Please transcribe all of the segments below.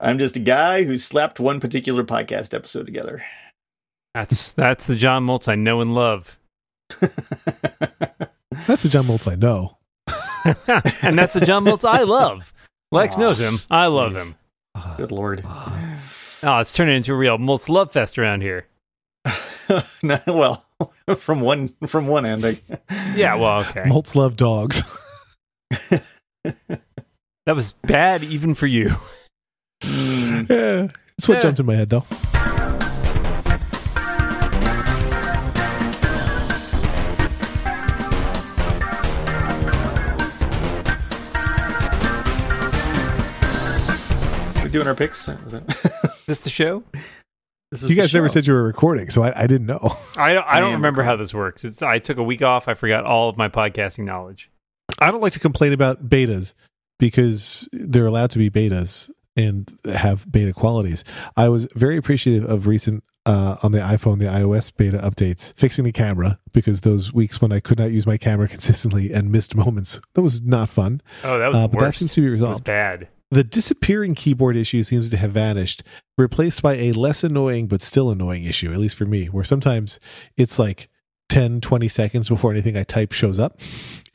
I'm just a guy who slapped one particular podcast episode together. That's that's the John Moltz I know and love. That's the John Moltz I know. and that's the John Moltz I love. Lex Aw, knows him. I love nice. him. Ah, Good lord. Oh, it's turning into a real Moltz love fest around here. No, well, from one from one end, I, Yeah, well, okay. Moltz love dogs. That was bad even for you. Mm, yeah. That's what Yeah. jumped in my head, though. we're doing our picks. Is it- Is this the show? this is You the guys never said you were recording, so I, I didn't know. I don't, I I don't am remember how this works. It's I took a week off. I forgot all of my podcasting knowledge. I don't like to complain about betas because they're allowed to be betas and have beta qualities. I was very appreciative of recent uh, on the iPhone, the iOS beta updates, fixing the camera because those weeks when I could not use my camera consistently and missed moments, that was not fun. Oh, that was Uh, but that seems to be resolved. bad. The disappearing keyboard issue seems to have vanished, replaced by a less annoying but still annoying issue, at least for me, where sometimes it's like 10, 20 seconds before anything I type shows up.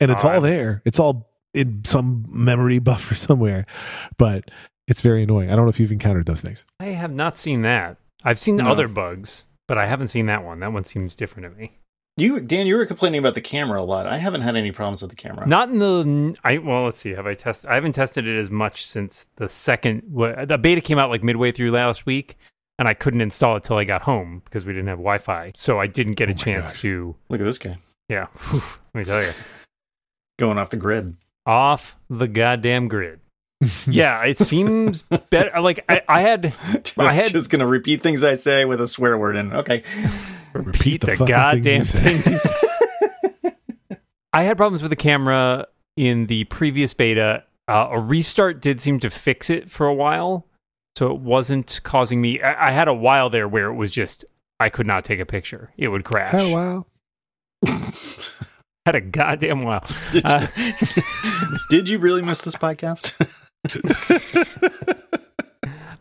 And it's Oh, all there. It's all in some memory buffer somewhere. But it's very annoying. I don't know if you've encountered those things. I have not seen that. I've seen No. other bugs, but I haven't seen that one. That one seems different to me. You, Dan, you were complaining about the camera a lot. I haven't had any problems with the camera. Not in the. I well, let's see. Have I tested? I haven't tested it as much since the second. What, the beta came out like midway through last week, and I couldn't install it till I got home because we didn't have Wi-Fi. So I didn't get a Oh my chance gosh. to. Look at this guy Yeah, whew, let me tell you, going off the grid. off the goddamn grid. Yeah, it seems better. Like I, I had I had- just gonna repeat things I say with a swear word in. Okay. repeat the, fucking goddamn things you say. things you say. I had problems with the camera in the previous beta. Uh, a restart did seem to fix it for a while, so it wasn't causing me. I, I had a while there where it was just I could not take a picture; it would crash. Oh, wow. Had a goddamn while. Did, Uh, did you really miss this podcast?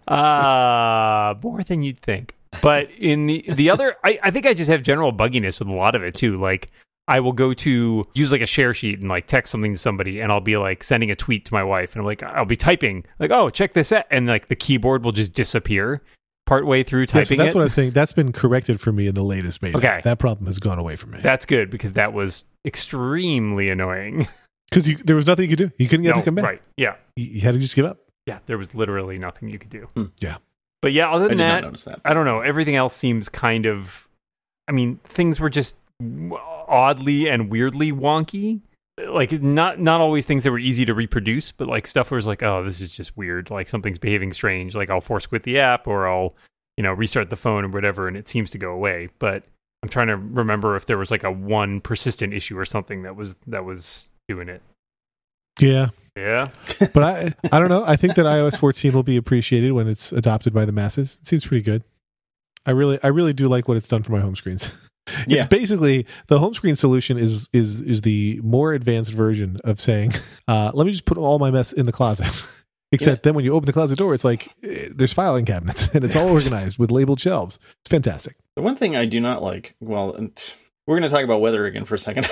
Uh more than you'd think. But in the the other I, I think I just have general bugginess with a lot of it too. Like I will go to use like a share sheet and like text something to somebody and I'll be like sending a tweet to my wife and I'm like I'll be typing like oh check this out and like the keyboard will just disappear partway through Yeah, so typing that's it. what I'm saying. That's been corrected for me in the latest beta. Okay. That problem has gone away from me. That's good because that was extremely annoying. Because there was nothing you could do. You couldn't get No, to come back. Right. Yeah. You, you had to just give up. Yeah. There was literally nothing you could do. Hmm. Yeah. But yeah, other than did that, that. I don't know. Everything else seems kind of. I mean, things were just oddly and weirdly wonky. Like not not always things that were easy to reproduce, but like stuff where it's like, oh, this is just weird. Like something's behaving strange. Like I'll force quit the app or I'll, you know, restart the phone or whatever, and it seems to go away. But I'm trying to remember if there was like a one persistent issue or something that was that was doing it. Yeah. Yeah. But I I don't know. I think that iOS 14 will be appreciated when it's adopted by the masses. It seems pretty good. I really I really do like what it's done for my home screens. Yeah. It's basically the home screen solution is is is the more advanced version of saying, uh, let me just put all my mess in the closet. Except then when you open the closet door, it's like eh, there's filing cabinets and it's all organized with labeled shelves. It's fantastic. The one thing I do not like, well, we're going to talk about weather again for a second.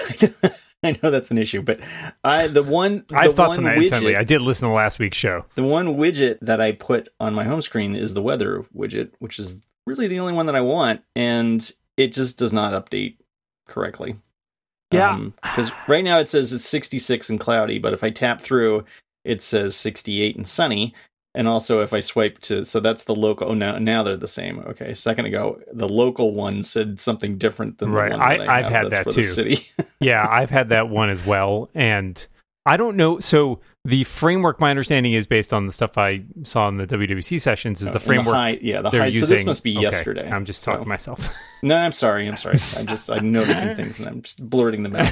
I know that's an issue, but I the one the I have thoughts one instantly. widget, I did listen to last week's show. the one widget that I put on my home screen is the weather widget, which is really the only one that I want, and it just does not update correctly. Yeah. Um, because right now it says it's 66 and cloudy, but if I tap through, it says 68 and sunny. And also, if I swipe to, so that's the local. Oh, now now they're the same. Okay, a second ago, the local one said something different than Right, the one that I- have had that's that for too. the city. yeah, I've had that one as well. And I don't know. So the framework, my understanding is based on the stuff I saw in the WWDC sessions, is Oh, the framework. high, yeah, the high. using, so this must be okay, yesterday. I'm just talking So- to myself. No, I'm sorry. I'm sorry. I'm just I'm noticing things and I'm just blurting them out.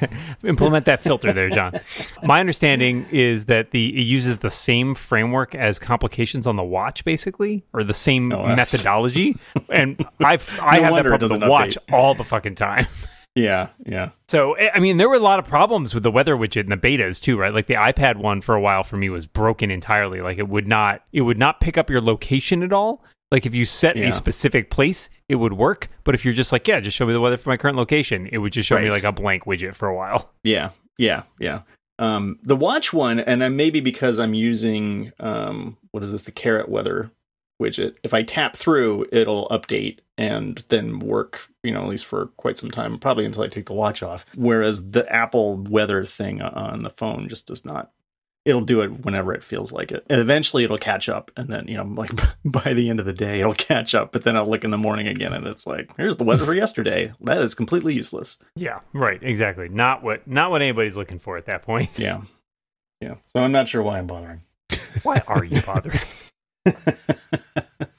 Implement that filter there, John. My understanding is that the it uses the same framework as complications on the watch, basically, or the same Oh, methodology. And I've I No have that problem with the watch all the fucking time. Yeah, yeah. So, I I mean, there were a lot of problems with the weather widget in the betas too, right? Like the iPad one for a while for me was broken entirely. Like it would not, it would not pick up your location at all. Like if you set Yeah. a specific place, it would work. But if you're just like, yeah, just show me the weather for my current location, it would just show me like a blank widget for a while. Yeah, yeah, yeah. Um, the watch one, and then maybe because I'm using um, what is this? The carrot weather widget. If I tap through, it'll update and then work. You know, at least for quite some time, probably until I take the watch off. Whereas the Apple weather thing on the phone just does not. It'll do it whenever it feels like it. And eventually, it'll catch up, and then you know, like by the end of the day, it'll catch up. But then I'll look in the morning again, and it's like, here's the weather for yesterday. That is completely useless. Yeah, right, exactly. Not what not what anybody's looking for at that point. Yeah. Yeah. So I'm not sure why I'm bothering. Why are you bothering?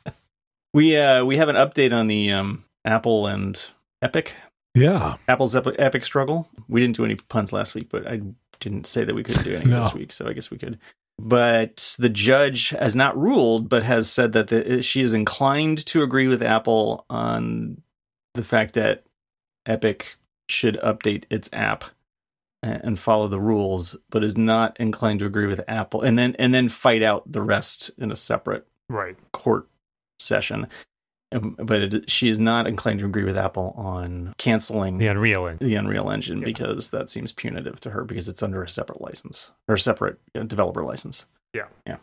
we uh we have an update on the um Apple and Epic. Yeah. Apple's Epic, Epic struggle. We didn't do any puns last week, but I didn't say that we couldn't do any No. this week, so I guess we could. But the judge has not ruled, but has said that the, she is inclined to agree with Apple on the fact that Epic should update its app and follow the rules, but is not inclined to agree with Apple, and then and then fight out the rest in a separate right. court session. Um, But it, she is not inclined to agree with Apple on canceling The Unreal Engine. the Unreal Engine Yeah. because that seems punitive to her because it's under a separate license or a separate uh, developer license. Yeah, yeah,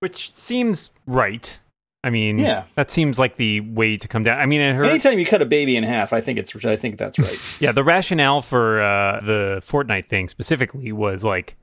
which seems right. I mean, Yeah. that seems like the way to come down. I mean, her Anytime you cut a baby in half, I think it's I think that's right. Yeah, the rationale for uh, the Fortnite thing specifically was like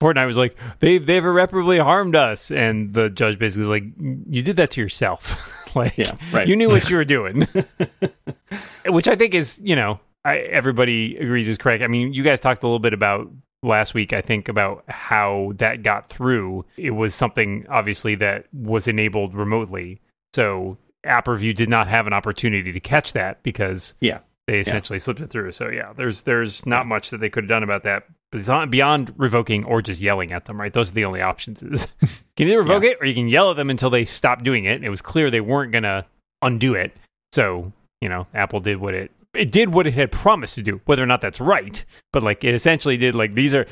Fortnite was like they've they've irreparably harmed us, and the judge basically was like, "You did that to yourself. like, Yeah, right. you knew what you were doing." Which I think is, you know, I, everybody agrees is correct. I mean, you guys talked a little bit about last week, I think, about how that got through. It was something obviously that was enabled remotely, so App Review did not have an opportunity to catch that because Yeah. they essentially slipped it through. So yeah, there's there's not much that they could have done about that beyond, beyond revoking or just yelling at them. Right, those are the only options. Is you can either revoke it or you can yell at them until they stop doing it. It was clear they weren't gonna undo it. So you know, Apple did what it it did what it had promised to do. Whether or not that's right, but like it essentially did like these are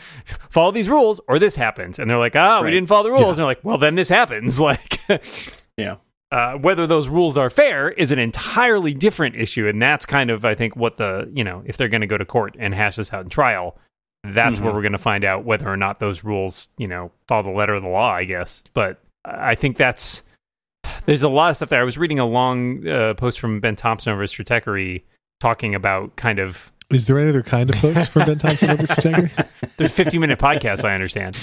follow these rules or this happens, and they're like ah we didn't follow the rules, Yeah. and they're like well then this happens. Like Yeah. uh, whether those rules are fair is an entirely different issue, and that's kind of I think what the you know if they're going to go to court and hash this out in trial, that's where Mhm. we're going to find out whether or not those rules you know follow the letter of the law, I guess. But I think that's there's a lot of stuff there. I was reading a long uh, post from Ben Thompson over at Stratechery talking about kind of Is there any other kind of post from Ben Thompson over Stratechery? there's 50 minute podcasts, I understand.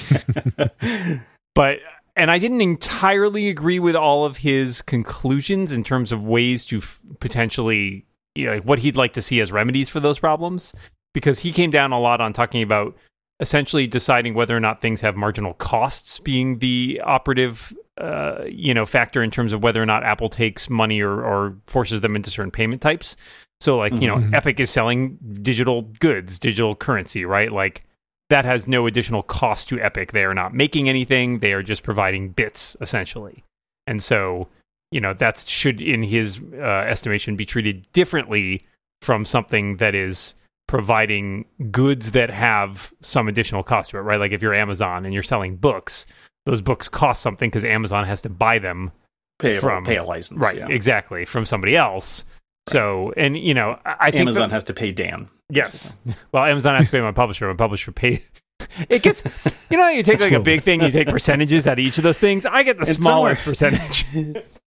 but and I didn't entirely agree with all of his conclusions in terms of ways to f- potentially you know, like what he'd like to see as remedies for those problems because he came down a lot on talking about essentially deciding whether or not things have marginal costs being the operative uh, you know factor in terms of whether or not Apple takes money or, or forces them into certain payment types. So like you know Mhm. Epic is selling digital goods, digital currency, right? Like that has no additional cost to Epic. They are not making anything. They are just providing bits essentially. And so, you know, that should in his uh, estimation be treated differently from something that is providing goods that have some additional cost to it, right? Like if you're Amazon and you're selling books, those books cost something because Amazon has to buy them pay, From- a, pay a license. right yeah. exactly from somebody else so and you know i I think Amazon that- has to pay Dan. yes well amazon has to pay my publisher my publisher pay it gets you know you take like a big thing you take percentages out of each of those things i get the And smallest percentage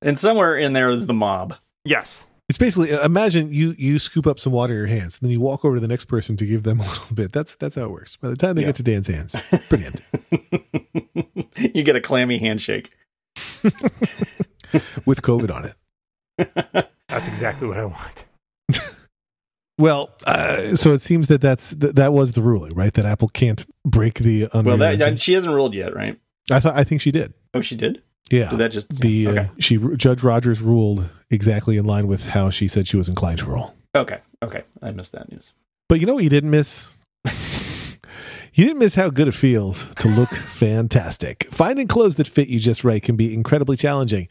And somewhere in there is the mob. yes It's basically uh, imagine you you scoop up some water in your hands, and then you walk over to the next person to give them a little bit. That's that's how it works. By the time they Yeah. get to Dan's hands, brilliant. you get a clammy handshake. with COVID on it. that's exactly what i want Well, uh, so it seems that that's th- that was the ruling, right? That Apple can't break the Well, that, she hasn't ruled yet, right? I thought I think she did. Oh, she did. Yeah, Did that just the uh, okay? she Judge Rogers ruled exactly in line with how she said she was inclined to roll. Okay, okay. I missed that news. But you know what you didn't miss? you didn't miss how good it feels to look fantastic. Finding clothes that fit you just right can be incredibly challenging.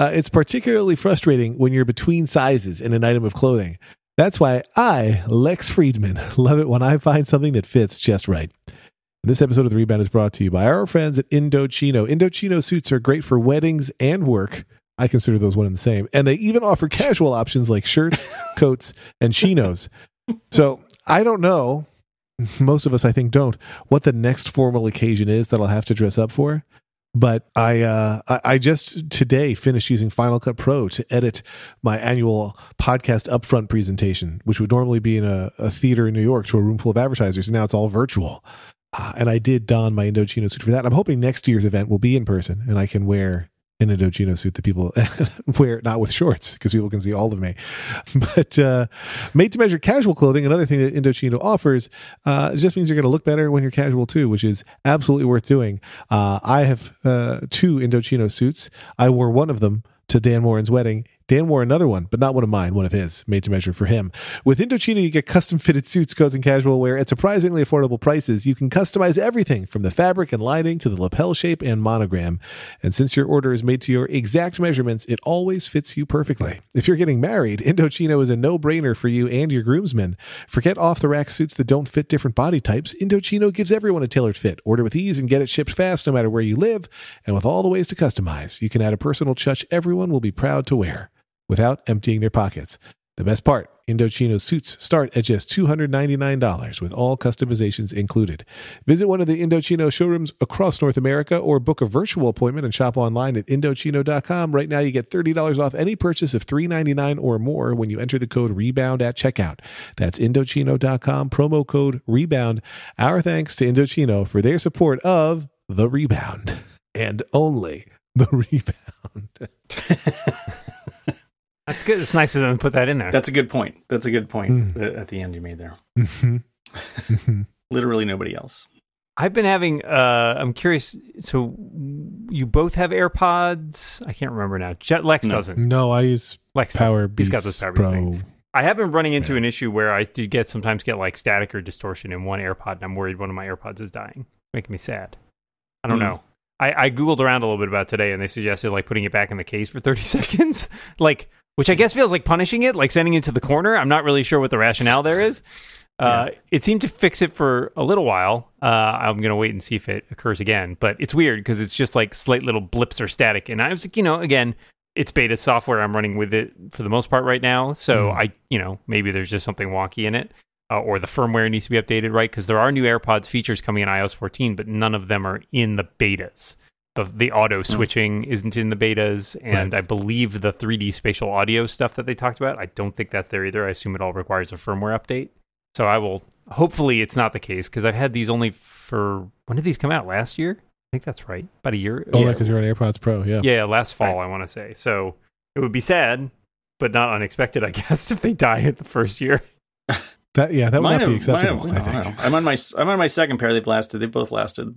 Uh, it's particularly frustrating when you're between sizes in an item of clothing. That's why I, Lex Friedman, love it when I find something that fits just right. This episode of The Rebound is brought to you by our friends at Indochino. Indochino suits are great for weddings and work. I consider those one and the same. And they even offer casual options like shirts, coats, and chinos. So I don't know. Most of us, I think, don't. What the next formal occasion is that I'll have to dress up for. But I, uh, I, I just today finished using Final Cut Pro to edit my annual podcast upfront presentation, which would normally be in a, a theater in New York to a room full of advertisers. Now it's all virtual. Uh, and I did don my Indochino suit for that. I'm hoping next year's event will be in person and I can wear an Indochino suit that people wear, not with shorts, because people can see all of me. But uh, made to measure casual clothing, another thing that Indochino offers, uh, just means you're going to look better when you're casual too, which is absolutely worth doing. Uh, I have uh, two Indochino suits. I wore one of them to Dan Moren's wedding. Dan wore another one, but not one of mine, one of his, made to measure for him. With Indochino, you get custom fitted suits, coats, and casual wear at surprisingly affordable prices. You can customize everything from the fabric and lining to the lapel shape and monogram. And since your order is made to your exact measurements, it always fits you perfectly. If you're getting married, Indochino is a no brainer for you and your groomsmen. Forget off the rack suits that don't fit different body types. Indochino gives everyone a tailored fit. Order with ease and get it shipped fast no matter where you live. And with all the ways to customize, you can add a personal touch everyone will be proud to wear without emptying their pockets. The best part Indochino suits start at just $299 with all customizations included. Visit one of the Indochino showrooms across North America or book a virtual appointment and shop online at Indochino.com. Right now, you get $30 off any purchase of 399 or more when you enter the code REBOUND at checkout. That's Indochino.com, promo code REBOUND. Our thanks to Indochino for their support of The Rebound and only The Rebound. That's good. It's nice of them to put that in there. That's a good point. That's a good point Mm. at the end you made there. Mhm. Mhm. Literally nobody else. I've been having. Uh, I'm curious. So you both have AirPods? I can't remember now. Jet Lex No. doesn't. no, I use Lex Power doesn't. He's Beats got those Powerbeats Pro. things. I have been running into Yeah. an issue where I do get sometimes get like static or distortion in one AirPod, and I'm worried one of my AirPods is dying, making me sad. I don't Hmm. know. I, I googled around a little bit about today, and they suggested like putting it back in the case for 30 seconds, like which I guess feels like punishing it, like sending it to the corner. I'm not really sure what the rationale there is. Uh, It seemed to fix it for a little while. Uh, I'm gonna wait and see if it occurs again, but it's weird because it's just like slight little blips or static, and I was like, you know, again, it's beta software. I'm running with it for the most part right now, so Mm. I, you know, maybe there's just something wonky in it, uh, or the firmware needs to be updated, right? Because there are new AirPods features coming in iOS 14, but none of them are in the betas. The, the auto hmm. switching isn't in the betas, and I believe the 3D spatial audio stuff that they talked about, I don't think that's there either. I assume it all requires a firmware update. So I will. Hopefully, it's not the case because I've had these only for when did these come out? Last year? I think that's right. About a year. Oh, yeah. because you're on AirPods Pro. Yeah. Yeah, last fall, I want to say. So it would be sad, but not unexpected, I guess, if they die at the first year. That yeah, that would Mine not be have- mine acceptable. have- I I don't think. know. I'm on my I'm on my second pair. They've lasted. They both lasted,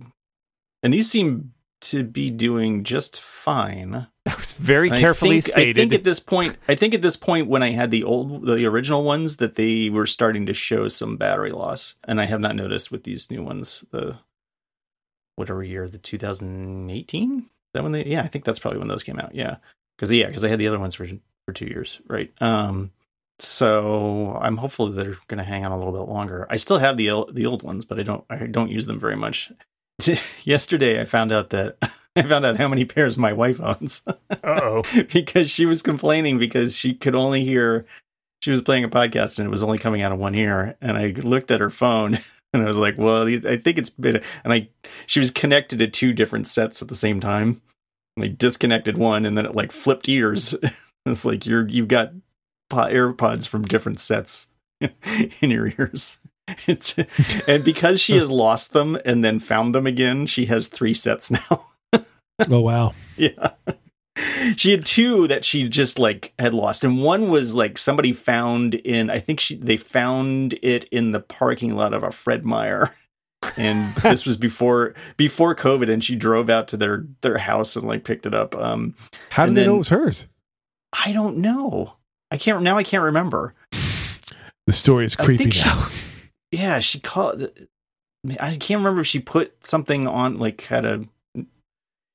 and these seem to be doing just fine. That was very And carefully I think, stated. I think at this point, I think at this point when I had the old, the original ones, that they were starting to show some battery loss, and I have not noticed with these new ones. The whatever year, the 2018. That when they? Yeah, I think that's probably when those came out. Yeah, because yeah, because I had the other ones for for two years, right? Um, so I'm hopeful that they're going to hang on a little bit longer. I still have the the old ones, but I don't I don't use them very much. Yesterday, I found out that I found out how many pairs my wife owns. Uh-oh. because she was complaining because she could only hear she was playing a podcast and it was only coming out of one ear and i looked at her phone and i was like well i think it's been and i she was connected to two different sets at the same time and i disconnected one and then it like flipped ears it's like you're you've got po- airpods from different sets in your ears and because she has lost them and then found them again she has three sets now Oh wow. yeah. She had two that she just like had lost, and one was like somebody found in. I think she they found it in the parking lot of a Fred Meyer, and this was before before COVID. And she drove out to their their house and like picked it up. Um, How did And they know it was hers? I don't know. I can't now. I can't remember. The story is I creepy think she- now. Yeah, she called. I can't remember if she put something on like had a.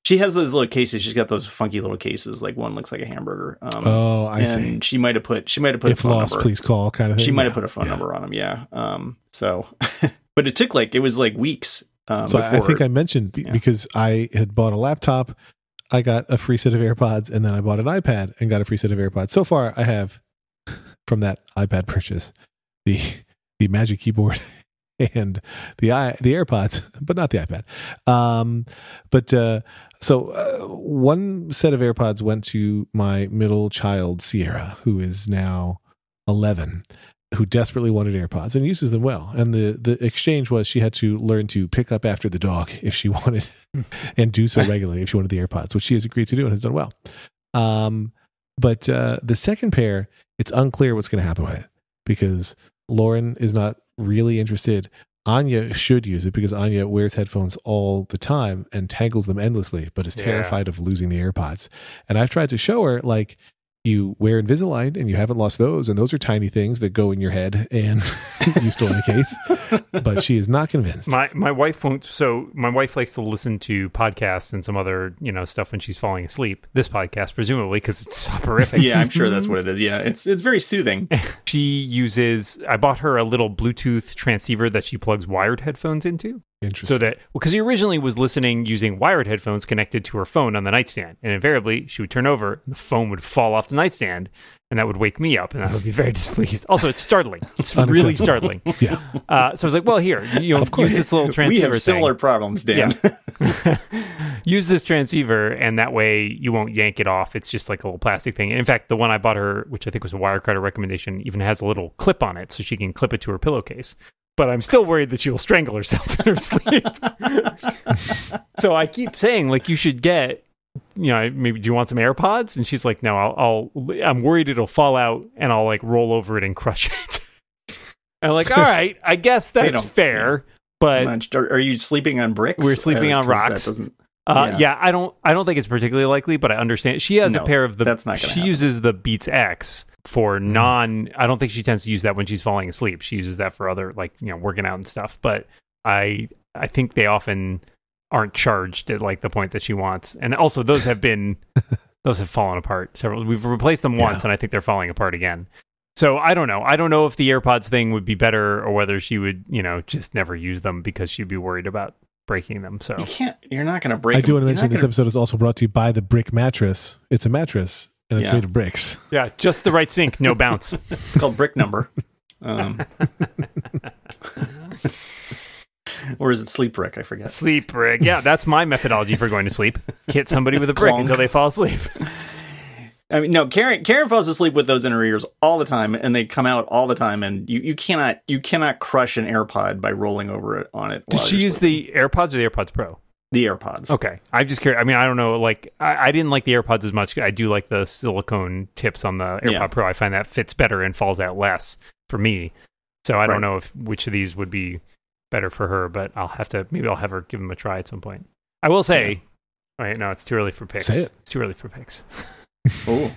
she has those little cases. She's got those funky little cases. Like one looks like a hamburger. Um, Oh, I and see. she might have put she might have put If a phone lost, number. please call, kind of thing. She might have Yeah, put a phone yeah. number on them. Yeah. Um. So, but it took like it was like weeks. Um, So I- I think I mentioned Yeah. because I had bought a laptop, I got a free set of AirPods, and then I bought an iPad and got a free set of AirPods. So far, I have from that iPad purchase the the Magic Keyboard and the i the AirPods, but not the iPad. Um, but uh, so uh, one set of AirPods went to my middle child Sierra, who is now eleven who desperately wanted AirPods and uses them well. And the the exchange was she had to learn to pick up after the dog if she wanted, and do so regularly if she wanted the AirPods, which she has agreed to do and has done well. Um, but uh, the second pair, it's unclear what's going to happen with it because Lauren is not really interested. Anya should use it because Anya wears headphones all the time and tangles them endlessly, but is Yeah. terrified of losing the AirPods. And I've tried to show her like you wear Invisalign and you haven't lost those, and those are tiny things that go in your head and you store in a case. But she is not convinced. My my wife won't. So my wife likes to listen to podcasts and some other you know stuff when she's falling asleep. This podcast, presumably, because it's soporific. yeah, I'm sure that's what it is. Yeah, it's it's very soothing. she uses. I bought her a little Bluetooth transceiver that she plugs wired headphones into. Interesting. So that because he originally was listening using wired headphones connected to her phone on the nightstand, and invariably she would turn over, and the phone would fall off the nightstand, and that would wake me up, and I would be very displeased. Also, it's startling. It's really startling. yeah. Uh, so I was like, "Well, here, you know, Of course. use this little transceiver. we transceiver have similar thing. problems, Dan. use this transceiver, and that way you won't yank it off. It's just like a little plastic thing. In fact, the one I bought her, which I think was a Wirecutter recommendation, even has a little clip on it, so she can clip it to her pillowcase. But I'm still worried that she will strangle herself in her sleep. so I keep saying, like, you should get, you know, maybe do you want some AirPods? And she's like, no, I'll, I'll I'm worried it'll fall out and I'll like roll over it and crush it. and I'm like, all right, I guess that's don't- fair. But Are, are you sleeping on bricks? We're sleeping on rocks. That doesn't. Uh, Yeah. yeah. I don't. I don't think it's particularly likely, but I understand. She has No, a pair of the. that's not gonna She happen. uses the Beats X for mm-hmm. non. I don't think she tends to use that when she's falling asleep. She uses that for other, like you know, working out and stuff. But I, I think they often aren't charged at like the point that she wants, and also those have been, those have fallen apart several. We've replaced them once, Yeah. and I think they're falling apart again. So I don't know. I don't know if the AirPods thing would be better, or whether she would, you know, just never use them because she'd be worried about breaking them. So You can't. You're not going to break. I do them. want to mention this gonna- episode is also brought to you by the Brick Mattress. It's a mattress and it's Yeah. made of bricks. yeah, just the right sink, no bounce. It's called brick number. Um, or is it sleep brick? I forget. Sleep brick. Yeah, that's my methodology for going to sleep. Hit somebody with a brick Clonk. until they fall asleep. I mean, no. Karen Karen falls asleep with those in her ears all the time, and they come out all the time. And you, you cannot you cannot crush an AirPod by rolling over it on it. Did while she you're use sleeping. the AirPods or the AirPods Pro? The AirPods? Okay, I'm just curious. I mean, I don't know. Like, I, I didn't like the AirPods as much. I do like the silicone tips on the AirPod Yeah. Pro. I find that fits better and falls out less for me. So I Right. don't know if which of these would be better for her, but I'll have to maybe I'll have her give them a try at some point. I will say. Wait, no, it's too early for picks. Say it. It's too early for picks. Oh,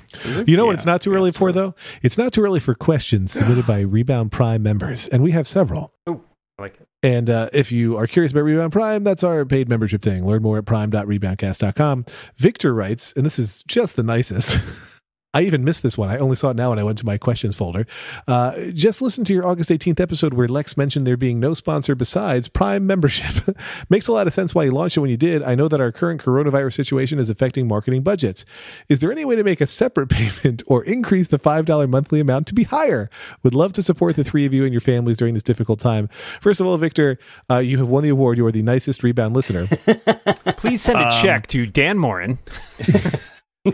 You know what it's not too early for, early. though? It's not too early for questions submitted by Rebound Prime members, and we have several. Oh, I like it. And uh, if you are curious about Rebound Prime, that's our paid membership thing. Learn more at prime.reboundcast.com. Victor writes, and this is just the nicest. I even missed this one. I only saw it now when I went to my questions folder. Uh, just listen to your August 18th episode where Lex mentioned there being no sponsor besides Prime membership. Makes a lot of sense why you launched it when you did. I know that our current coronavirus situation is affecting marketing budgets. Is there any way to make a separate payment or increase the $5 monthly amount to be higher? Would love to support the three of you and your families during this difficult time. First of all, Victor, uh, you have won the award. You are the nicest rebound listener. Please send a Um, check to Dan Moren.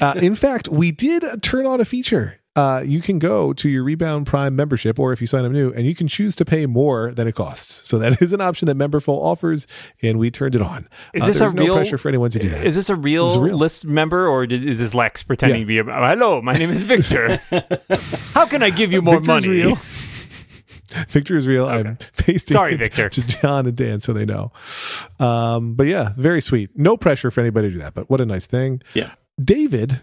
Uh, in fact, we did turn on a feature. Uh, you can go to your Rebound Prime membership, or if you sign up new, and you can choose to pay more than it costs. So that is an option that Memberful offers, and we turned it on. Is Uh, this a no real pressure for anyone to do that? Is this a real, It's real. list member, or did, is this Lex pretending Yeah. to be? A, oh, hello, my name is Victor. How can I give you more Victor's money? real. Victor is real. Okay. I'm pasting Sorry, it Victor. to John and Dan so they know. Um, but yeah, very sweet. No pressure for anybody to do that. But what a nice thing. Yeah. David,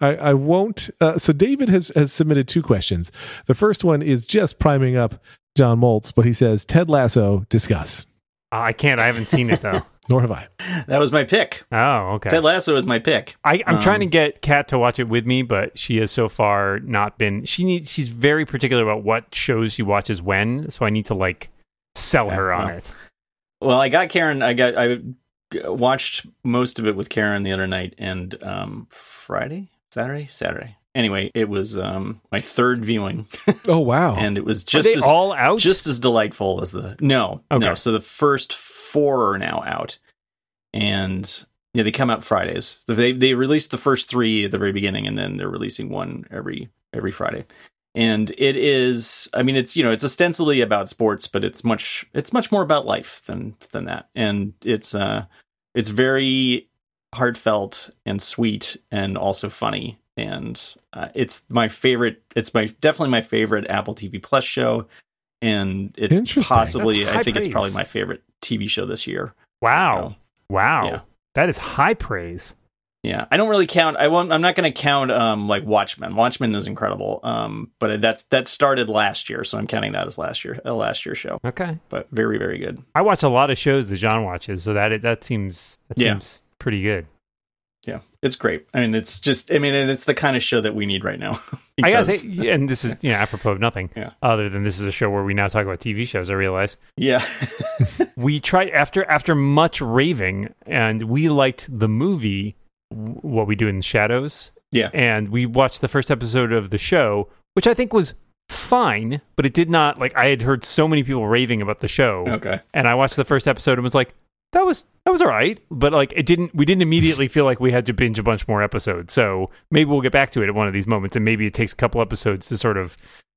I, I won't. Uh, so David has has submitted two questions. The first one is just priming up John Moltz, but he says Ted Lasso discuss. Uh, I can't. I haven't seen it though. Nor have I. That was my pick. Oh, okay. Ted Lasso is my pick. I, I'm Um, trying to get Kat to watch it with me, but she has so far not been. She needs. She's very particular about what shows she watches when, so I need to like sell her on well. it. Well, I got Karen. I got I watched most of it with Karen the other night and um Friday, Saturday, Saturday. Anyway, it was um my third viewing, Oh wow. and it was just as all out? just as delightful as the no Okay. no. So the first four are now out, and yeah, they come out Fridays. They they released the first three at the very beginning, and then they're releasing one every every Friday. And it is, I mean, it's you know, it's ostensibly about sports, but it's much it's much more about life than than that. And it's uh, it's very heartfelt and sweet, and also funny. And uh, it's my favorite. It's my definitely my favorite Apple TV Plus show, and it's possibly i think it's probably my favorite TV show this year. wow, wow. Yeah. That is high praise. Yeah, I don't really count. I won't. I'm not going to count um like Watchmen. Watchmen is incredible. Um, but that's that started last year, so I'm counting that as last year a last year show. Okay, But very very good. I watch a lot of shows that John watches, so that that seems that Yeah. seems pretty good. Yeah, it's great. I mean, it's just. I mean, it's the kind of show that we need right now. I gotta say, and this is you know apropos of nothing. Yeah. Other than this is a show where we now talk about TV shows. I realize yeah, we tried after after much raving, and we liked the movie. What we do in the shadows. Yeah. and we watched the first episode of the show, which I think was fine, but it did not like I had heard so many people raving about the show, okay. and I watched the first episode and was like, that was that was all right, but like it didn't we didn't immediately feel like we had to binge a bunch more episodes. So maybe we'll get back to it at one of these moments, and maybe it takes a couple episodes to sort of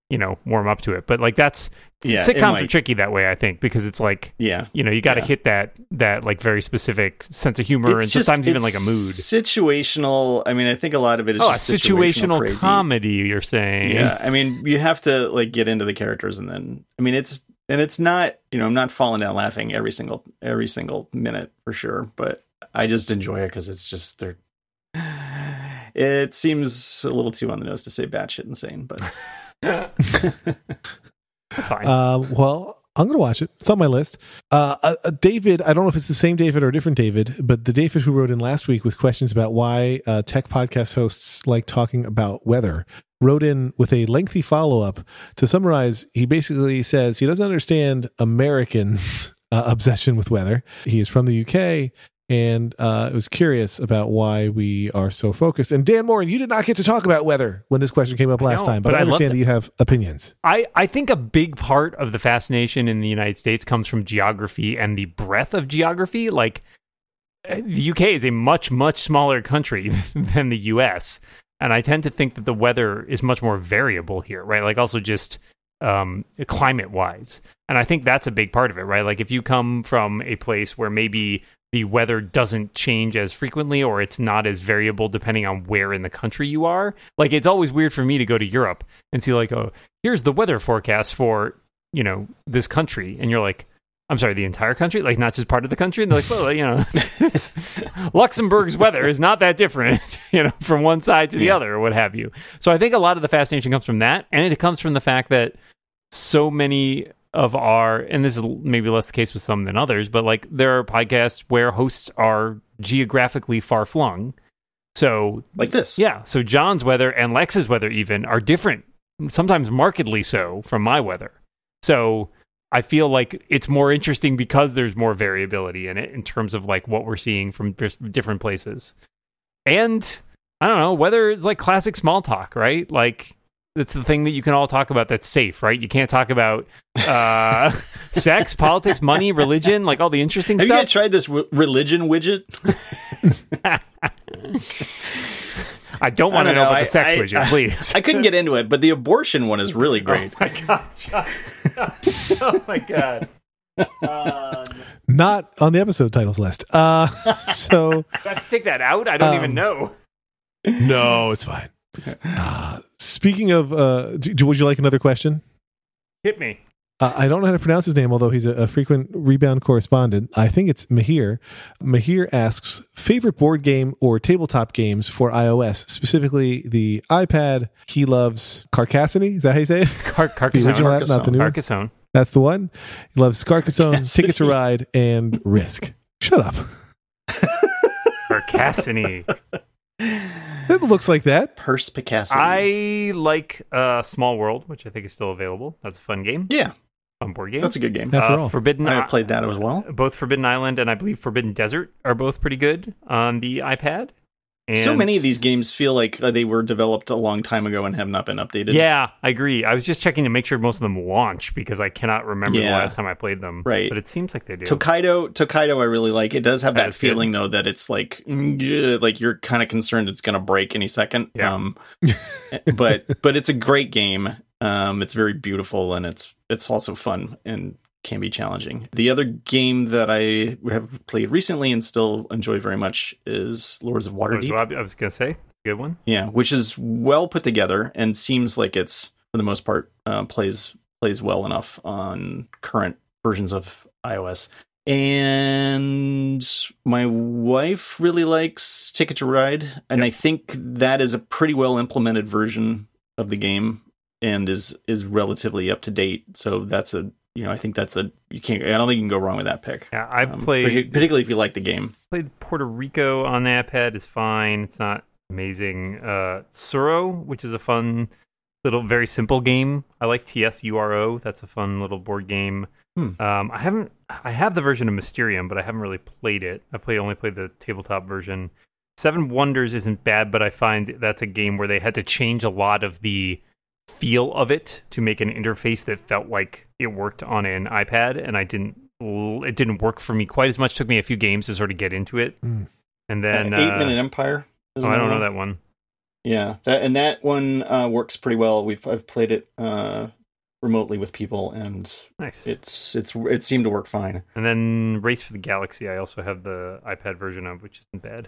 you know warm up to it. But like that's Yeah, it sitcoms are tricky that way, I think, because it's like Yeah. you know you got to Yeah. hit that that like very specific sense of humor and just- sometimes even like a mood. Situational. I mean, I think a lot of it is Oh, situational crazy. comedy. You're saying? Yeah, I mean, you have to like get into the characters, and then I mean, it's and it's not you know I'm not falling down laughing every single every single minute for sure, but I just enjoy it because it's just they're. It seems a little too on the nose to say batshit insane, but That's fine. Uh, well, I'm going to watch it. It's on my list. Uh, uh, uh, David, I don't know if it's the same David or a different David, but the David who wrote in last week with questions about why uh, tech podcast hosts like talking about weather wrote in with a lengthy follow up. To summarize, he basically says he doesn't understand Americans' uh, obsession with weather. He is from the UK. And uh, was curious about why we are so focused. And Dan Moren, you did not get to talk about weather when this question came up last time, but, but I I understand that you have opinions. I, I think a big part of the fascination in the United States comes from geography and the breadth of geography. Like, the UK is a much, much smaller country than the US. And I tend to think that the weather is much more variable here, right? Like, also just um, climate wise. And I think that's a big part of it, right? Like, if you come from a place where maybe the weather doesn't change as frequently or it's not as variable depending on where in the country you are. Like it's always weird for me to go to Europe and see like, oh, here's the weather forecast for, you know, this country. And you're like, I'm sorry, the entire country, like not just part of the country. And they're like, well, you know, Luxembourg's weather is not that different, you know, from one side to the Yeah. other or what have you. So I think a lot of the fascination comes from that. And it comes from the fact that so many of our, and this is maybe less the case with some than others, but like there are podcasts where hosts are geographically far flung. So like this. yeah, so John's weather and Lex's weather even are different, sometimes markedly so from my weather. So I feel like it's more interesting because there's more variability in it in terms of like what we're seeing from just different places. And I don't know, weather is like classic small talk, right? Like it's the thing that you can all talk about that's safe, right? You can't talk about uh, sex, politics, money, religion, like all the interesting Have you stuff. guys tried this w- religion widget? I don't want to don't know know. about I- the sex I- widget, please. I couldn't get into it, but the abortion one is really great. Oh my god, oh my god. Um, Not on the episode titles list. Uh, so let's take that out. I don't Um, even know. no, it's fine. Uh, speaking of, uh, do, would you like another question? Hit me. Uh, I don't know how to pronounce his name, although he's a, a frequent rebound correspondent. I think it's Mahir. Mahir asks favorite board game or tabletop games for iOS, specifically the iPad. He loves Carcassonne. Is that how you say it? Car- The Carcassonne. original app, not the new one. Carcassonne. That's the one. He loves Carcassonne. Ticket to Ride, and Risk. Shut up. Carcassonne. It looks like that. Perspicacity. I like uh, Small World, which I think is still available. That's a fun game. yeah, Fun board game. that's a good game. After uh, all. Forbidden. I have played that as well. both Forbidden Island and I believe Forbidden Desert are both pretty good on the iPad. And so many of these games feel like uh, they were developed a long time ago and have not been updated. Yeah, I agree. I was just checking to make sure most of them launch because I cannot remember the last time I played them. Right. But it seems like they do. Tokaido, Tokaido, I really like. It does have That that, is good. feeling though that it's like, mm, like you're kind of concerned it's going to break any second. Yeah. Um, but but it's a great game. Um, it's very beautiful and it's it's also fun and can be challenging. The other game that I have played recently and still enjoy very much is Lords of Waterdeep. I was going to say, good one. Yeah, which is well put together and seems like it's for the most part uh, plays plays well enough on current versions of iOS. And my wife really likes Ticket to Ride, and I think that is a pretty well implemented version of the game and is is relatively up to date. So that's a you know I think that's a you can't I don't think you can go wrong with that pick. Yeah, I've Um, played particularly if you like the game. played Puerto Rico on the iPad. is fine. It's not amazing. Uh, Tsuro, which is a fun little, very simple game. I like TSURO. That's a fun little board game. Hmm. Um, I haven't. I have the version of Mysterium, but I haven't really played it. I play only played the tabletop version. Seven Wonders isn't bad, but I find that's a game where they had to change a lot of the feel of it to make an interface that felt like it worked on an iPad, and I didn't. It didn't work for me quite as much. took me a few games to sort of get into it, Mm. and then Uh, Eight uh, Minute Empire. Oh, I don't know one. that one. Yeah, that and that one uh, works pretty well. We've I've played it uh, remotely with people, and Nice. it's it's it seemed to work fine. And then Race for the Galaxy, I also have the iPad version of, which isn't bad.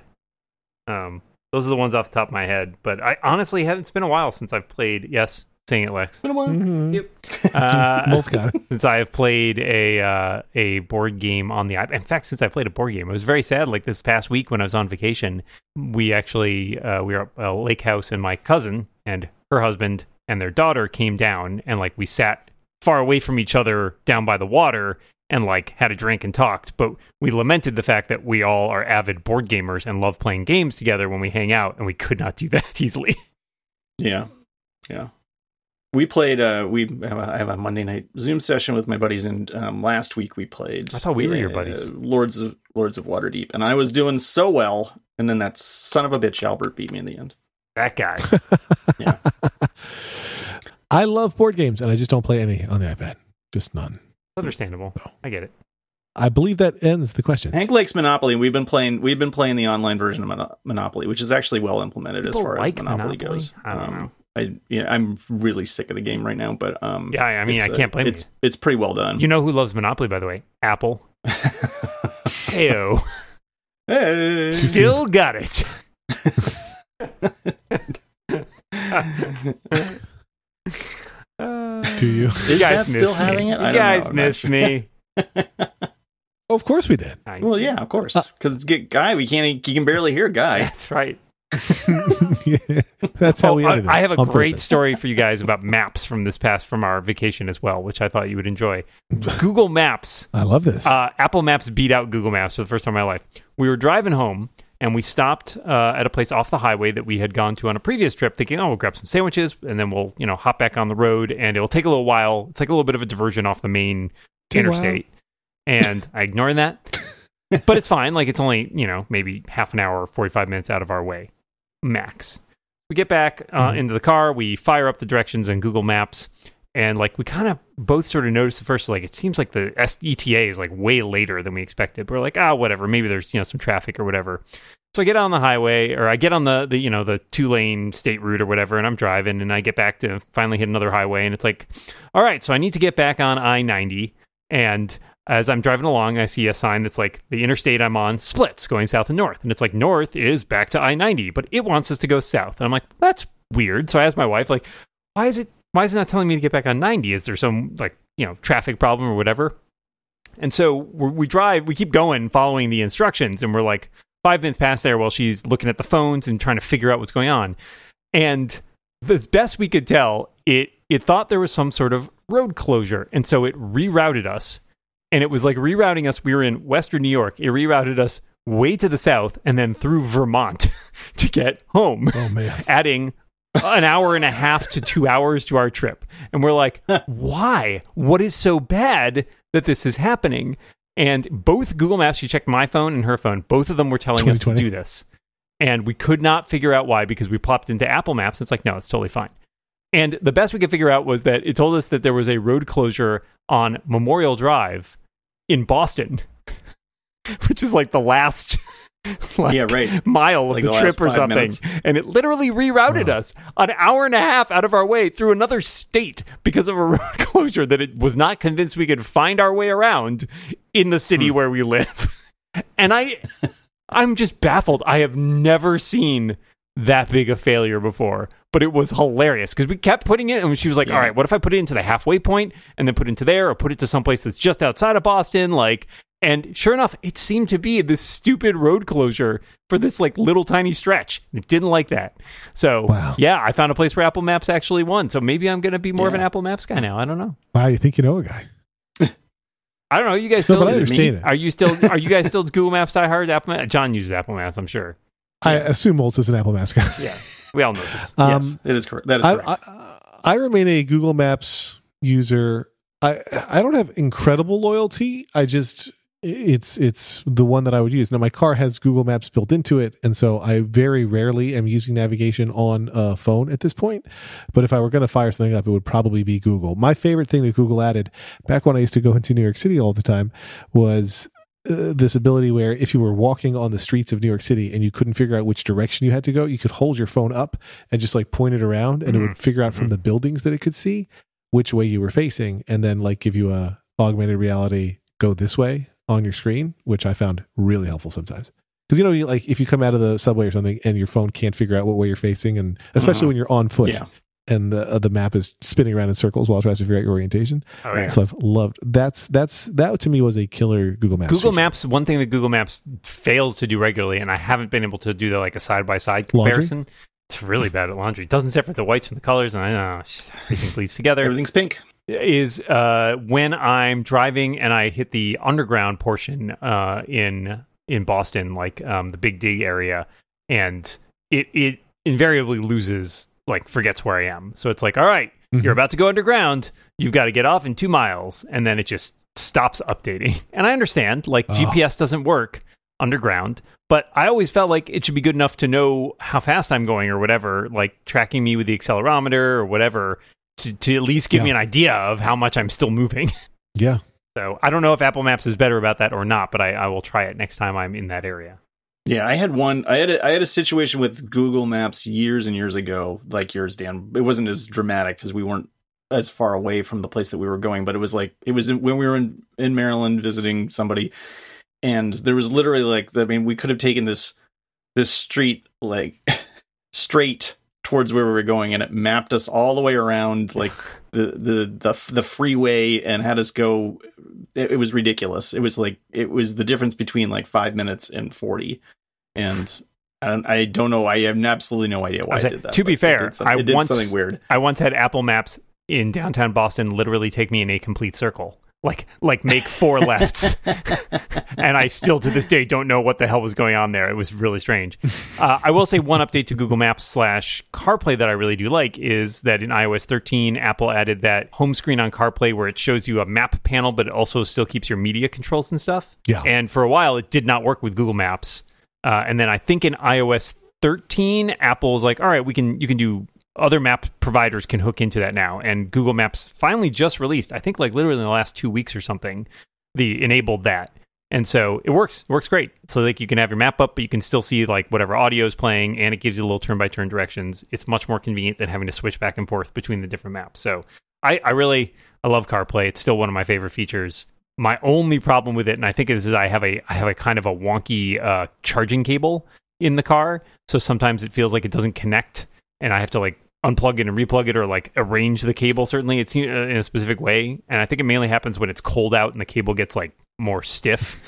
Um, those are the ones off the top of my head. But I honestly haven't. It's been a while since I've played. Yes, saying it, Lex. Been a while. Mhm. Yep. Uh, Moltz got since I have played a uh, a board game on the iPad. In fact, since I played a board game, it was very sad. Like this past week when I was on vacation, we actually uh, we were at a lake house, and my cousin and her husband and their daughter came down, and like we sat far away from each other down by the water. And like had a drink and talked, but we lamented the fact that we all are avid board gamers and love playing games together when we hang out, and we could not do that easily. Yeah, yeah. We played. Uh, we have a, I have a Monday night Zoom session with my buddies, and um, last week we played. I thought we were your uh, buddies. Lords of Lords of Waterdeep, and I was doing so well, and then that son of a bitch Albert beat me in the end. That guy. Yeah. I love board games, and I just don't play any on the iPad. Just none. Understandable. I get it. I believe that ends the question. Hank likes Monopoly. We've been playing. We've been playing the online version of Mono- Monopoly, which is actually well implemented as far like as Monopoly, Monopoly? goes. I don't Um, know. I yeah, I'm really sick of the game right now, but um, Yeah, I mean, I uh, can't blame it's you. it's pretty well done. You know who loves Monopoly, by the way? Apple. Heyo. Hey. Still got it. Do you? Is guys that still miss having me. it? I You don't guys know. Miss not me. Oh, of course we did. I- Well, yeah, of course, Uh, because it's get guy. We can't. You can barely hear guy. That's right. Yeah, That's how Oh, we I, it. I have a great story for you guys about maps from this past from our vacation as well, which I thought you would enjoy. Google Maps I love this. uh, Apple Maps beat out Google Maps for the first time in my life. We were driving home and we stopped uh, at a place off the highway that we had gone to on a previous trip, thinking, "Oh, we'll grab some sandwiches and then we'll, you know, hop back on the road." And it'll take a little while. It's like a little bit of a diversion off the main Take a while. interstate. And I ignored that, but it's fine. Like it's only you know maybe half an hour, forty five minutes out of our way, max. We get back uh, Mhm. into the car. We fire up the directions in Google Maps, and like we kind of both sort of notice the first, like it seems like the S- ETA is like way later than we expected. But we're like, ah, whatever. Maybe there's you know some traffic or whatever. So I get on the highway, or I get on the, the you know the two lane state route or whatever, and I'm driving, and I get back to finally hit another highway, and it's like, all right, so I need to get back on I ninety, and as I'm driving along, I see a sign that's like the interstate I'm on splits going south and north, and it's like north is back to I ninety, but it wants us to go south, and I'm like, that's weird. So I asked my wife, like, why is it why is it not telling me to get back on ninety? Is there some like you know traffic problem or whatever? And so we're, drive, we keep going, following the instructions, and we're like five minutes past there while she's looking at the phones and trying to figure out what's going on. And as best we could tell, it it thought there was some sort of road closure, and so it rerouted us. And it was like rerouting us. We were in Western New York. It rerouted us way to the south and then through Vermont to get home, Oh man. adding an hour and a half to two hours to our trip. And we're like, why? What is so bad that this is happening? And both Google Maps, she checked my phone and her phone, both of them were telling us to do this. And we could not figure out why because we plopped into Apple Maps. It's like, no, it's totally fine. And the best we could figure out was that it told us that there was a road closure on Memorial Drive in Boston, which is like the last like, Yeah, right. mile of Like the, the trip or something. minutes. And it literally rerouted Wow. us an hour and a half out of our way through another state because of a road closure that it was not convinced we could find our way around in the city Hmm. where we live. And I I'm just baffled. I have never seen that big a failure before, but it was hilarious because we kept putting it, and she was like, Yeah. "All right, what if I put it into the halfway point and then put it into there, or put it to someplace that's just outside of Boston?" Like, and sure enough, it seemed to be this stupid road closure for this like little tiny stretch. It didn't like that. So Wow. yeah, I found a place where Apple Maps actually won. So maybe I'm going to be more of an Apple Maps guy now. I don't know. Wow, you think you know a guy? I don't know. You guys No, still but I it understand it. are you still are you guys still Google Maps diehards? Apple Maps? John uses Apple Maps, I'm sure. I assume Moltz is an Apple Maps guy. Yeah, we all know this. Um, yes, it is correct. That is I, correct. I, I remain a Google Maps user. I I don't have incredible loyalty. I just it's it's the one that I would use. Now my car has Google Maps built into it, and so I very rarely am using navigation on a phone at this point. But if I were going to fire something up, it would probably be Google. My favorite thing that Google added back when I used to go into New York City all the time was uh, this ability where if you were walking on the streets of New York City and you couldn't figure out which direction you had to go, you could hold your phone up and just like point it around and it would figure out from the buildings that it could see which way you were facing and then like give you a augmented reality go this way on your screen, which I found really helpful sometimes. Because you know, you, like if you come out of the subway or something and your phone can't figure out what way you're facing, and especially Mhm. when you're on foot yeah. And the uh, the map is spinning around in circles while it tries to figure out your orientation. Oh, yeah. So I've loved that's that's that to me was a killer Google Maps. Google feature. Maps, one thing that Google Maps fails to do regularly, and I haven't been able to do the like a side by side Laundry? comparison. It's really bad at laundry. It doesn't separate the whites from the colors, and I know everything bleeds together. Everything's pink. is uh, when I'm driving and I hit the underground portion uh, in in Boston, like um, the Big Dig area, and it it invariably loses, like forgets where I am. So it's like, all right, Mhm. you're about to go underground. You've got to get off in two miles, and then it just stops updating. And I understand, like Oh. GPS doesn't work underground, but I always felt like it should be good enough to know how fast I'm going or whatever, like tracking me with the accelerometer or whatever to, to at least give me an idea of how much I'm still moving. Yeah. So I don't know if Apple Maps is better about that or not, but I, I will try it next time I'm in that area. Yeah, I had one. I had a, I had a situation with Google Maps years and years ago, like yours, Dan. It wasn't as dramatic because we weren't as far away from the place that we were going, but it was like it was in, when we were in in Maryland visiting somebody, and there was literally like I mean we could have taken this this street like straight towards where we were going, and it mapped us all the way around like the the the the freeway and had us go. It, it was ridiculous. It was like it was the difference between like five minutes and forty, and I don't, I don't know. I have absolutely no idea why I I, did that. to be fair, some- I once- something weird. I once had Apple Maps in downtown Boston literally take me in a complete circle. Like like make four lefts. and I still to this day don't know what the hell was going on there. It was really strange. Uh, I will say one update to Google Maps slash CarPlay that I really do like is that in iOS 13, Apple added that home screen on CarPlay where it shows you a map panel, but it also still keeps your media controls and stuff. Yeah. And for a while, it did not work with Google Maps. Uh, and then I think in iOS 13, Apple was like, all right, we can you can do other map providers can hook into that now. And Google Maps finally just released, I think like literally in the last two weeks or something, the enabled that. And so it works. Works great. So like you can have your map up, but you can still see like whatever audio is playing, and it gives you a little turn by turn directions. It's much more convenient than having to switch back and forth between the different maps. So I, I really I love CarPlay. It's still one of my favorite features. My only problem with it, and I think this is I have a I have a kind of a wonky uh, charging cable in the car, so sometimes it feels like it doesn't connect, and I have to like unplug it and replug it or like arrange the cable. Certainly, it's in a specific way, and I think it mainly happens when it's cold out and the cable gets like more stiff.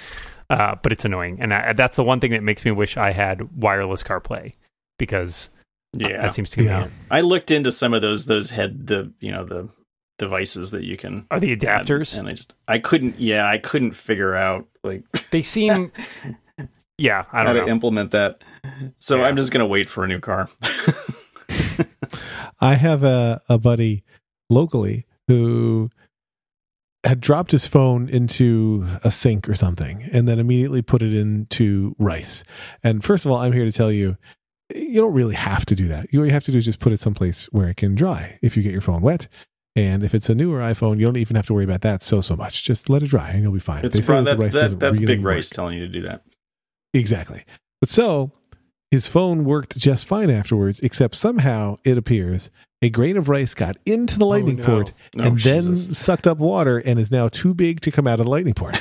Uh, but it's annoying, and I, that's the one thing that makes me wish I had wireless CarPlay because Yeah, that seems to be Yeah. I looked into some of those those head the you know the devices that you can Are the add, adapters? and I just I couldn't yeah I couldn't figure out like They seem. yeah, I don't to know. To implement that. So Yeah. I'm just gonna wait for a new car. I have a, a buddy locally who had dropped his phone into a sink or something and then immediately put it into rice. And first of all, I'm here to tell you, you don't really have to do that. All you have to do is just put it someplace where it can dry if you get your phone wet. And if it's a newer iPhone, you don't even have to worry about that so so much. Just let it dry and you'll be fine. it's They pro- that that's rice that, that's really big work. rice telling you to do that. Exactly. But so his phone worked just fine afterwards, except somehow it appears a grain of rice got into the oh, lightning no. port Oh, and then Jesus. sucked up water and is now too big to come out of the lightning port.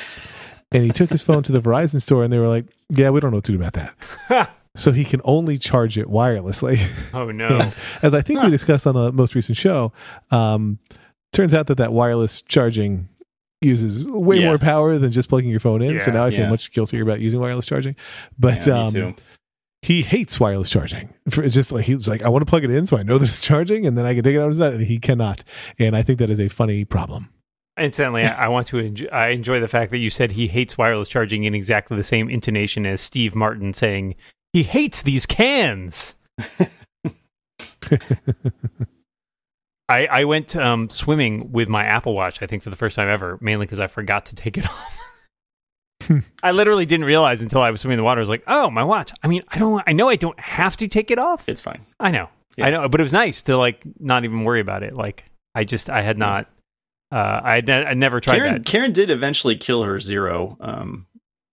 and he took his phone to the Verizon store and they were like, Yeah, we don't know what to do about that. So he can only charge it wirelessly. oh no. As I think we discussed on the most recent show, um, turns out that that wireless charging uses way Yeah. more power than just plugging your phone in. so now I feel yeah. much guiltier about using wireless charging. But Yeah, um, he hates wireless charging. For, it's just like he was like, I want to plug it in so I know that it's charging, and then I can take it out of that, and he cannot. And I think that is a funny problem. Incidentally, I I want to enjoy, I enjoy the fact that you said he hates wireless charging in exactly the same intonation as Steve Martin saying he hates these cans. I, I went um, swimming with my Apple Watch, I think, for the first time ever, mainly because I forgot to take it off. I literally didn't realize until I was swimming in the water. I was like, "Oh, my watch." I mean, I don't. I know I don't have to take it off. It's fine. I know, Yeah. I know, but it was nice to like not even worry about it. Like, I just, I had not, uh, I had I never tried Karen that. Karen did eventually kill her zero. Um,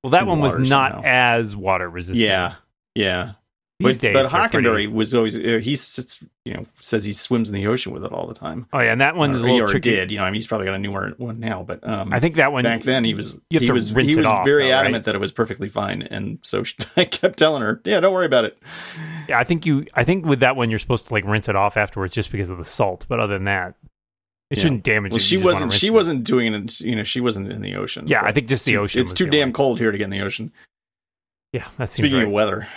Well, that one was not somehow. as water resistant. yeah, yeah. These but days but Hockenberry was always uh, he sits you know says he swims in the ocean with it all the time. Oh yeah, and that one is a little tricky. did you know? I mean, he's probably got a newer one now, but um, I think that one back then he was you have to was rinse he it was off, very though, right? adamant that it was perfectly fine, and so I kept telling her, yeah, don't worry about it. Yeah, I think you. I think with that one, you're supposed to like rinse it off afterwards, just because of the salt. But other than that, it Yeah. shouldn't damage. Well, it. she wasn't. She it. wasn't doing it. You know, she wasn't in the ocean. Yeah, I think just the ocean It's too damn cold here to get in the ocean. Yeah, that seems Speaking right. of weather,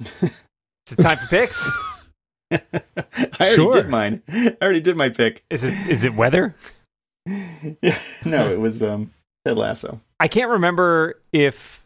Is it time for picks? I already Sure. did mine. I already did my pick. Is it is it weather? Yeah, no, it was um Ted Lasso. I can't remember if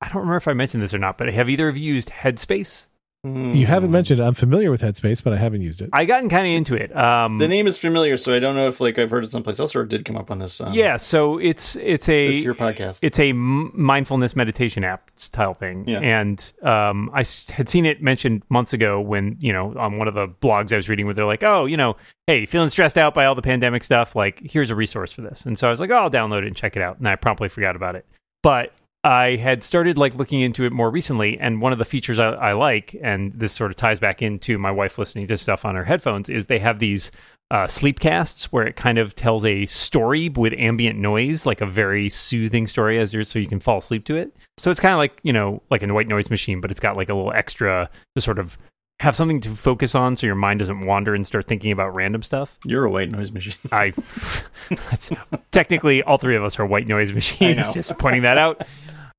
I don't remember if I mentioned this or not. But have either of you used Headspace? You haven't mentioned it. I'm familiar with Headspace, but I haven't used it. I gotten kind of into it. Um, The name is familiar, so I don't know if like I've heard it someplace else or it did come up on this. Um, yeah, so it's it's a it's your podcast. it's a mindfulness meditation app style thing Yeah. and um, i s- had seen it mentioned months ago when you know on one of the blogs i was reading where they're like oh you know hey feeling stressed out by all the pandemic stuff like here's a resource for this and so i was like oh i'll download it and check it out and i promptly forgot about it but i had started like looking into it more recently and one of the features I, I like and this sort of ties back into my wife listening to stuff on her headphones is they have these uh, sleepcasts where it kind of tells a story with ambient noise, like a very soothing story, as you're, so you can fall asleep to it. So it's kind of like you know, like a white noise machine, but it's got like a little extra to sort of have something to focus on, so your mind doesn't wander and start thinking about random stuff. You're a white noise machine. I technically all three of us are white noise machines. Just pointing that out.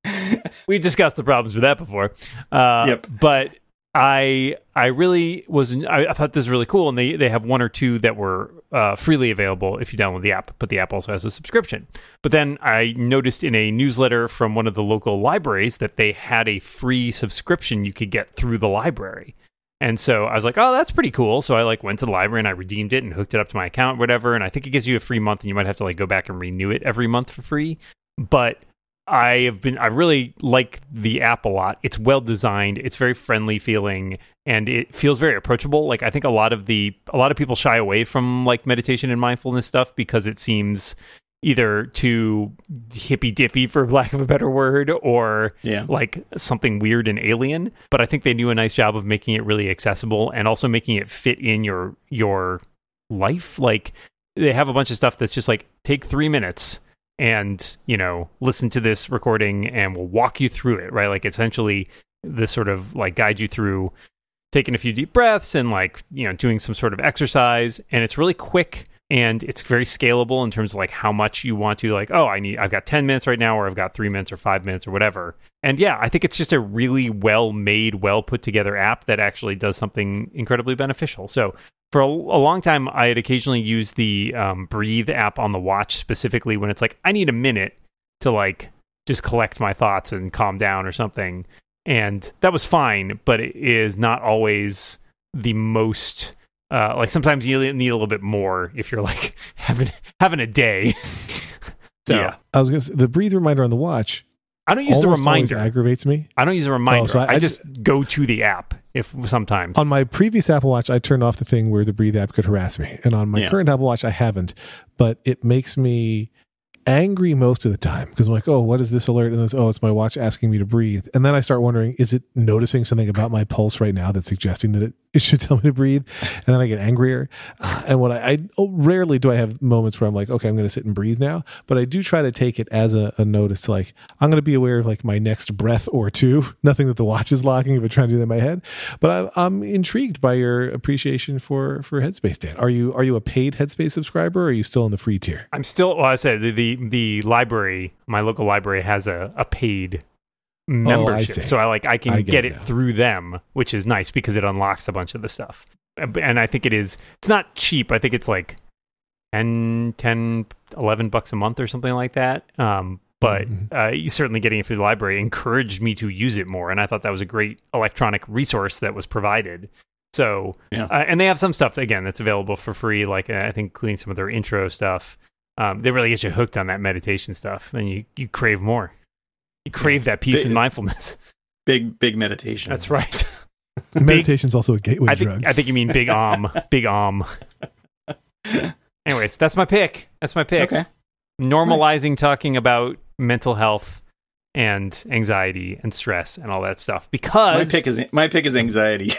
We've discussed the problems with that before. Uh, Yep. But I I really was I, I thought this was really cool, and they they have one or two that were uh, freely available if you download the app, but the app also has a subscription. But then I noticed in a newsletter from one of the local libraries that they had a free subscription you could get through the library. And so I was like, oh, that's pretty cool. So I like went to the library and I redeemed it and hooked it up to my account, whatever. And I think it gives you a free month and you might have to like go back and renew it every month for free. But I have been I really like the app a lot. It's well designed, it's very friendly feeling, and it feels very approachable. Like I think a lot of the a lot of people shy away from like meditation and mindfulness stuff because it seems either too hippy dippy for lack of a better word or Yeah. like something weird and alien. But i think they do a nice job of making it really accessible and also making it fit in your your life. Like they have a bunch of stuff that's just like take 3 minutes and you know listen to this recording and we'll walk you through it right? Like essentially this sort of like guide you through taking a few deep breaths and like you know doing some sort of exercise. And it's really quick and it's very scalable in terms of like how much you want to like oh i need i've got 10 minutes right now or i've got 3 minutes or 5 minutes or whatever and yeah i think it's just a really well made well put together app that actually does something incredibly beneficial so for a, a long time, I had occasionally used the um, Breathe app on the watch specifically when it's like I need a minute to like just collect my thoughts and calm down or something, and that was fine. But it is not always the most. Uh, like sometimes you need a little bit more if you're like having having a day. so Yeah. I was gonna say, the breathe reminder on the watch I don't use the reminder. aggravates me. I don't use a reminder. so I- I, I just go to the app if sometimes. On my previous Apple Watch, I turned off the thing where the breathe app could harass me, and on my Yeah. current Apple Watch, I haven't. But it makes me angry most of the time because I'm like, oh, what is this alert? And it's, oh, it's my watch asking me to breathe. And then I start wondering, is it noticing something about my pulse right now that's suggesting that it, it should tell me to breathe? And then I get angrier. And what I, I oh, rarely do I have moments where I'm like, okay, I'm going to sit and breathe now. But I do try to take it as a, a notice to like, I'm going to be aware of like my next breath or two. Nothing that the watch is logging, but trying to do that in my head. But I, I'm intrigued by your appreciation for for Headspace, Dan. Are you are you a paid Headspace subscriber or are you still in the free tier? I'm still. Well, I said the, the the library, my local library has a, a paid membership, see. so I like I can I get, get it through them, which is nice because it unlocks a bunch of the stuff. Uh, And I think it is. It's not cheap. I think it's like 10, 10 11 bucks a month or something like that. Um, but Mhm. uh, certainly getting it through the library encouraged me to use it more, and I thought that was a great electronic resource that was provided. So, Yeah. uh, and they have some stuff again that's available for free, like uh, I think including some of their intro stuff. Um, they really get you hooked on that meditation stuff. Then you you crave more. You crave Yes. that peace Big- and mindfulness. Big big meditation. That's right. Meditation's also a gateway I think drug. I think you mean big om, um, big om. Um. Anyways, that's my pick. That's my pick. Okay. Normalizing talking about mental health and anxiety and stress and all that stuff because My because pick is my pick is anxiety.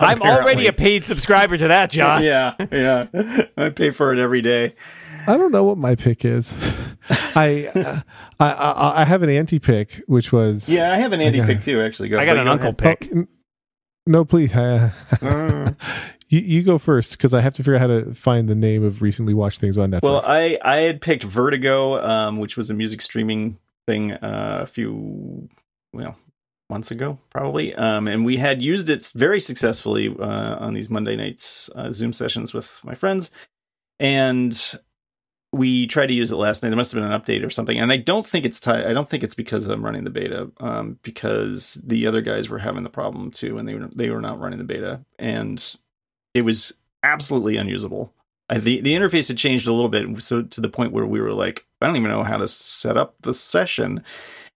I'm already a paid subscriber to that, John. yeah, yeah. I pay for it every day. I don't know what my pick is. I, uh, I I I have an anti pick, which was Yeah, I have an anti pick too. Actually, go. I got an go uncle ahead. pick. Oh, no, please. Uh, Uh, you, you go first because I have to figure out how to find the name of recently watched things on Netflix. well, I I had picked Vertigo, um, which was a music streaming thing uh, a few well months ago, probably. Um, and we had used it very successfully uh, on these Monday nights uh, Zoom sessions with my friends, and we tried to use it last night. There must have been an update or something, and I don't think it's ti I don't think it's because I'm running the beta, um, because the other guys were having the problem too, and they were they were not running the beta, and it was absolutely unusable. I, the the interface had changed a little bit, so to the point where we were like, I don't even know how to set up the session.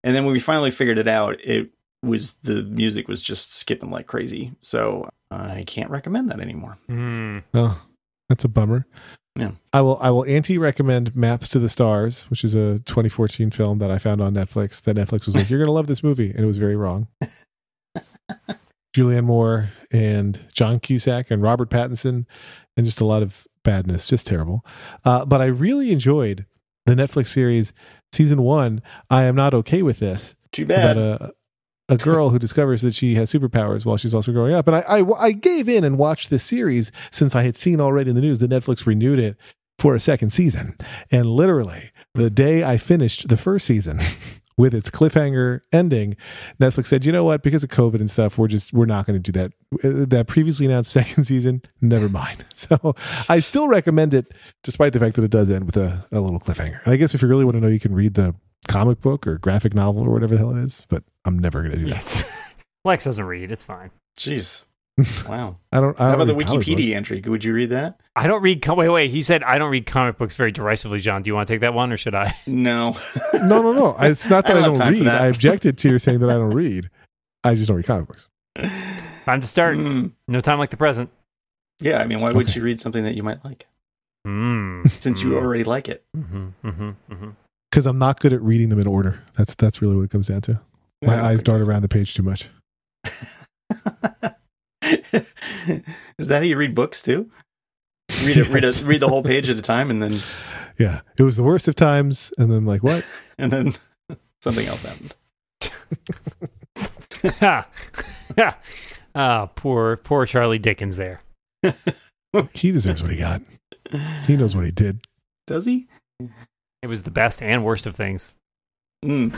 And then when we finally figured it out, it was the music was just skipping like crazy. So I can't recommend that anymore. Hmm. oh, that's a bummer. Yeah. I will I will anti recommend Maps to the Stars, which is a 2014 film that I found on Netflix. That Netflix was like, you're gonna love this movie, and it was very wrong. Julianne Moore and John Cusack and Robert Pattinson, and just a lot of badness, just terrible. Uh, but I really enjoyed the Netflix series season one. I am not okay with this Too about bad. a a girl who discovers that she has superpowers while she's also growing up. And I, I I gave in and watched this series since I had seen already in the news that Netflix renewed it for a second season. And literally, the day I finished the first season with its cliffhanger ending, Netflix said, "You know what? Because of COVID and stuff, we're just we're not going to do that. Uh, That previously announced second season, never mind." So I still recommend it, despite the fact that it does end with a, a little cliffhanger. And I guess if you really want to know, you can read the comic book or graphic novel or whatever the hell it is. But I'm never going to do that. Yes. Lex doesn't read. It's fine. Jeez. Wow. I don't. I How don't about the read comic Wikipedia entry? Would you read that? I don't read. Com- wait, wait. He said I don't read comic books very derisively. John, do you want to take that one or should I? No. No, no, no. It's not that I I don't don't, have time for read. I objected to your saying that I don't read. I just don't read comic books. Time to start. Mm. No time like the present. Yeah, I mean, why would Okay. you read something that you might like Mm. since you already like it? Mm-hmm, mm-hmm, mm-hmm. Because I'm not good at reading them in order. That's that's really what it comes down to. My I don't eyes dart around the page too much. Is that how you read books too? Read it, read Yes. it, read the whole page at a time, and then Yeah, it was the worst of times, and then like, what? and then something else happened. Ha. Ha. Ah, poor, poor Charlie Dickens there. He deserves what he got. He knows what he did. Does he? It was the best and worst of things. Mm.